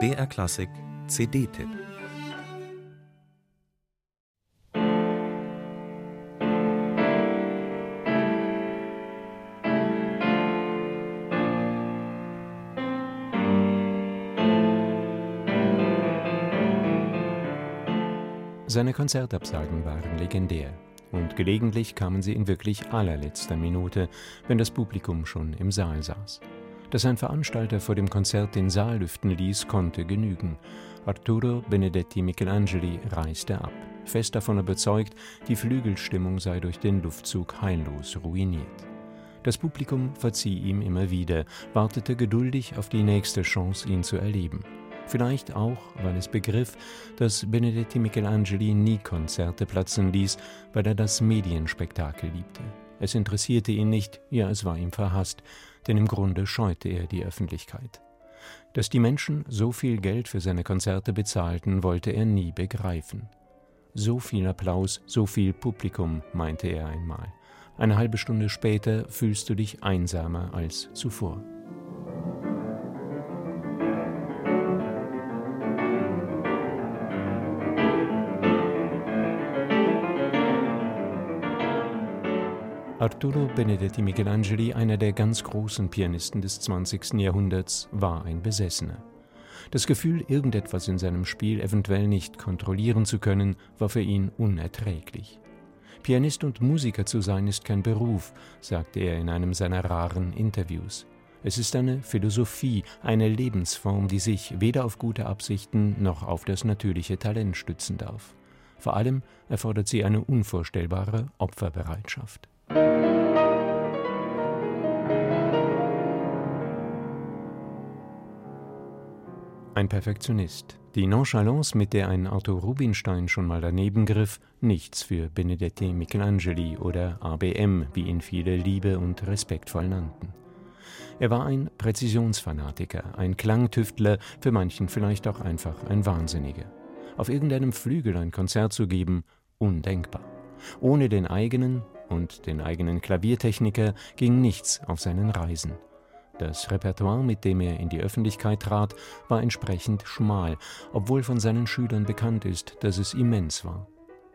BR Klassik CD-Tipp Seine Konzertabsagen waren legendär und gelegentlich kamen sie in wirklich allerletzter Minute, wenn das Publikum schon im Saal saß. Dass ein Veranstalter vor dem Konzert den Saal lüften ließ, konnte genügen. Arturo Benedetti Michelangeli reiste ab, fest davon überzeugt, die Flügelstimmung sei durch den Luftzug heillos ruiniert. Das Publikum verzieh ihm immer wieder, wartete geduldig auf die nächste Chance, ihn zu erleben. Vielleicht auch, weil es begriff, dass Benedetti Michelangeli nie Konzerte platzen ließ, weil er das Medienspektakel liebte. Es interessierte ihn nicht, ja, es war ihm verhasst, denn im Grunde scheute er die Öffentlichkeit. Dass die Menschen so viel Geld für seine Konzerte bezahlten, wollte er nie begreifen. So viel Applaus, so viel Publikum, meinte er einmal. Eine halbe Stunde später fühlst du dich einsamer als zuvor. Arturo Benedetti Michelangeli, einer der ganz großen Pianisten des 20. Jahrhunderts, war ein Besessener. Das Gefühl, irgendetwas in seinem Spiel eventuell nicht kontrollieren zu können, war für ihn unerträglich. Pianist und Musiker zu sein ist kein Beruf, sagte er in einem seiner raren Interviews. Es ist eine Philosophie, eine Lebensform, die sich weder auf gute Absichten noch auf das natürliche Talent stützen darf. Vor allem erfordert sie eine unvorstellbare Opferbereitschaft. Ein Perfektionist. Die Nonchalance, mit der ein Arthur Rubinstein schon mal daneben griff, nichts für Benedetti Michelangeli oder ABM, wie ihn viele liebe und respektvoll nannten. Er war ein Präzisionsfanatiker, ein Klangtüftler, für manchen vielleicht auch einfach ein Wahnsinniger. Auf irgendeinem Flügel ein Konzert zu geben, undenkbar. Ohne den eigenen und den eigenen Klaviertechniker ging nichts auf seinen Reisen. Das Repertoire, mit dem er in die Öffentlichkeit trat, war entsprechend schmal, obwohl von seinen Schülern bekannt ist, dass es immens war.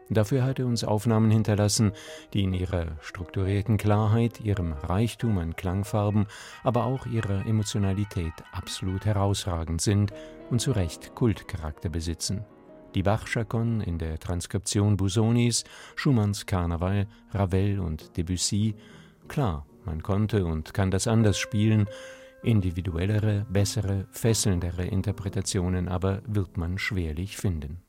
Dafür hat er uns Aufnahmen hinterlassen, die in ihrer strukturierten Klarheit, ihrem Reichtum an Klangfarben, aber auch ihrer Emotionalität absolut herausragend sind und zu Recht Kultcharakter besitzen die Bach-Chaconne in der Transkription Busonis, Schumanns Karneval, Ravel und Debussy. Klar, man konnte und kann das anders spielen, individuellere, bessere, fesselndere Interpretationen aber wird man schwerlich finden.